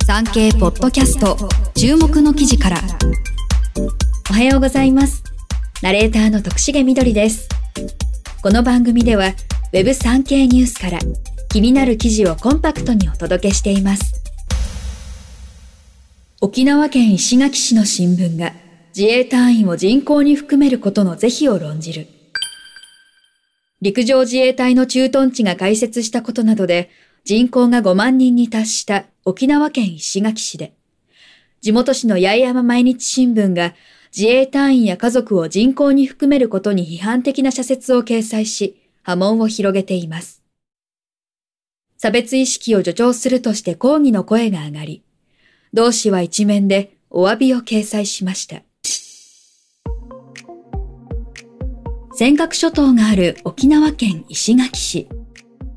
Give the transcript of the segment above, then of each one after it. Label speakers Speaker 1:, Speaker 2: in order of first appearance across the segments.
Speaker 1: 産経ポッドキャスト。注目の記事から。おはようございます。ナレーターの徳重みどりです。この番組では Web 産経ニュースから気になる記事をコンパクトにお届けしています。沖縄県石垣市の新聞が自衛隊員を人口に含めることの是非を論じる。陸上自衛隊の駐屯地が開設したことなどで人口が5万人に達した沖縄県石垣市で、地元紙の八重山毎日新聞が自衛隊員や家族を人口に含めることに批判的な社説を掲載し、波紋を広げています。差別意識を助長するとして抗議の声が上がり、同氏は一面でお詫びを掲載しました。尖閣諸島がある沖縄県石垣市。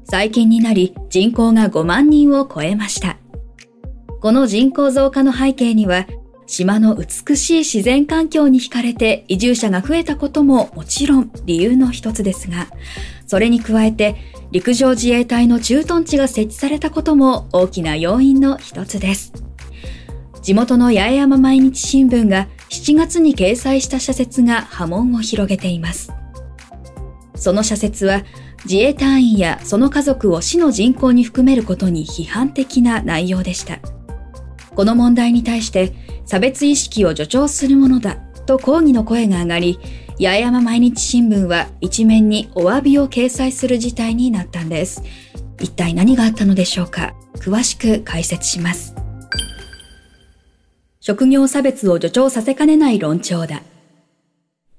Speaker 1: 最近になり人口が5万人を超えました。この人口増加の背景には、島の美しい自然環境に惹かれて移住者が増えたことももちろん理由の一つですが、それに加えて陸上自衛隊の駐屯地が設置されたことも大きな要因の一つです。地元の八重山毎日新聞が7月に掲載した社説が波紋を広げています。その社説は自衛隊員やその家族を市の人口に含めることに批判的な内容でした。この問題に対して差別意識を助長するものだと抗議の声が上がり、八重山毎日新聞は一面にお詫びを掲載する事態になったんです。一体何があったのでしょうか？詳しく解説します。職業差別を助長させかねない論調だ。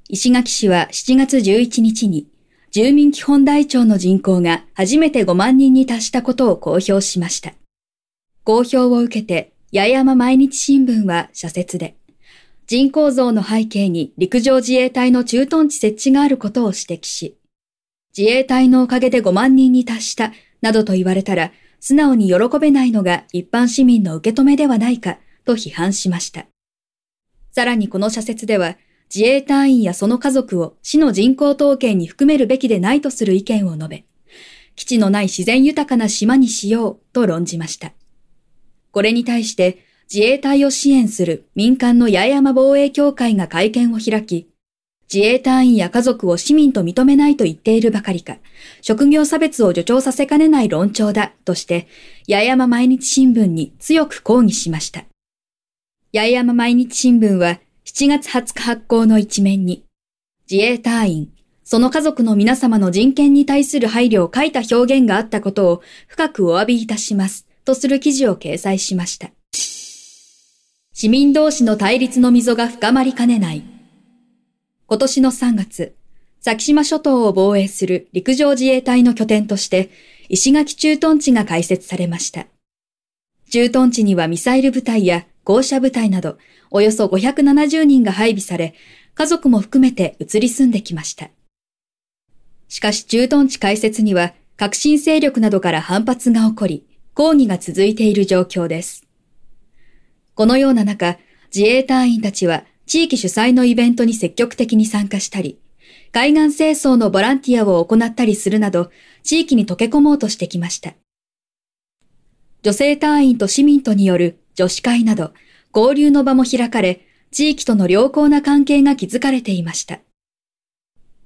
Speaker 1: 石垣市は7月11日に住民基本台帳の人口が初めて5万人に達したことを公表しました。公表を受けて、八重山毎日新聞は社説で、人口増の背景に陸上自衛隊の駐屯地設置があることを指摘し、自衛隊のおかげで5万人に達したなどと言われたら、素直に喜べないのが一般市民の受け止めではないかと批判しました。さらにこの社説では、自衛隊員やその家族を市の人口統計に含めるべきでないとする意見を述べ、基地のない自然豊かな島にしようと論じました。これに対して自衛隊を支援する民間の八重山防衛協会が会見を開き、自衛隊員や家族を市民と認めないと言っているばかりか、職業差別を助長させかねない論調だとして、八重山毎日新聞に強く抗議しました。八重山毎日新聞は7月20日発行の一面に、自衛隊員、その家族の皆様の人権に対する配慮を書いた表現があったことを深くお詫びいたします、とする記事を掲載しました。市民同士の対立の溝が深まりかねない。今年の3月、先島諸島を防衛する陸上自衛隊の拠点として、石垣駐屯地が開設されました。駐屯地にはミサイル部隊や降車部隊など、およそ570人が配備され、家族も含めて移り住んできました。しかし駐屯地開設には、革新勢力などから反発が起こり、抗議が続いている状況です。このような中、自衛隊員たちは地域主催のイベントに積極的に参加したり、海岸清掃のボランティアを行ったりするなど、地域に溶け込もうとしてきました。女性隊員と市民とによる女子会など、交流の場も開かれ、地域との良好な関係が築かれていました。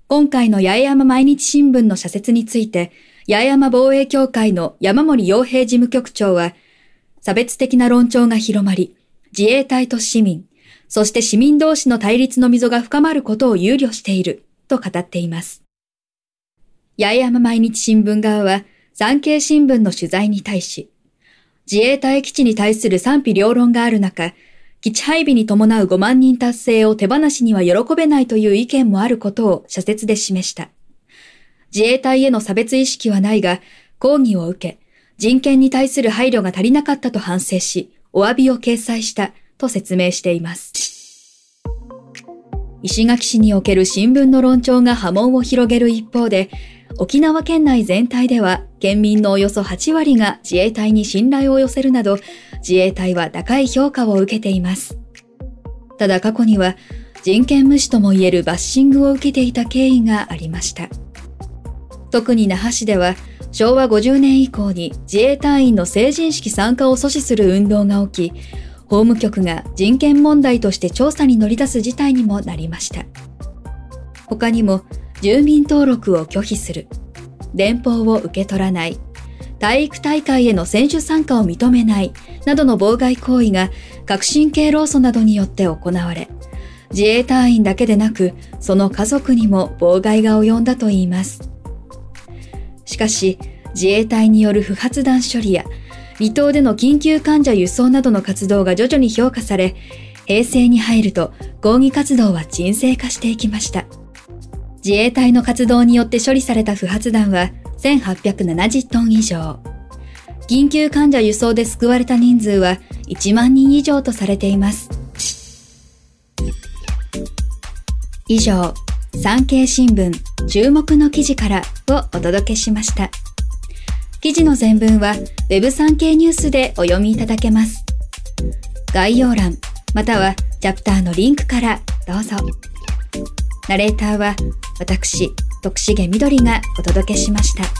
Speaker 1: 今回の八重山毎日新聞の社説について、八重山防衛協会の山森洋平事務局長は、差別的な論調が広まり、自衛隊と市民、そして市民同士の対立の溝が深まることを憂慮している、と語っています。八重山毎日新聞側は、産経新聞の取材に対し、自衛隊基地に対する賛否両論がある中、基地配備に伴う5万人達成を手放しには喜べないという意見もあることを社説で示した。自衛隊への差別意識はないが、抗議を受け、人権に対する配慮が足りなかったと反省し、お詫びを掲載したと説明しています。石垣市における新聞の論調が波紋を広げる一方で、沖縄県内全体では県民のおよそ8割が自衛隊に信頼を寄せるなど自衛隊は高い評価を受けています。ただ過去には人権無視ともいえるバッシングを受けていた経緯がありました。特に那覇市では昭和50年以降に自衛隊員の成人式参加を阻止する運動が起き、法務局が人権問題として調査に乗り出す事態にもなりました。他にも、住民登録を拒否する、電報を受け取らない、体育大会への選手参加を認めないなどの妨害行為が革新系労組などによって行われ、自衛隊員だけでなく、その家族にも妨害が及んだといいます。しかし、自衛隊による不発弾処理や、離島での緊急患者輸送などの活動が徐々に評価され、平成に入ると抗議活動は沈静化していきました。自衛隊の活動によって処理された不発弾は1870トン以上。緊急患者輸送で救われた人数は1万人以上とされています。以上、産経新聞注目の記事からをお届けしました。記事の全文は Web 産経ニュースでお読みいただけます。概要欄またはチャプターのリンクからどうぞ。ナレーターは私、徳重みどりがお届けしました。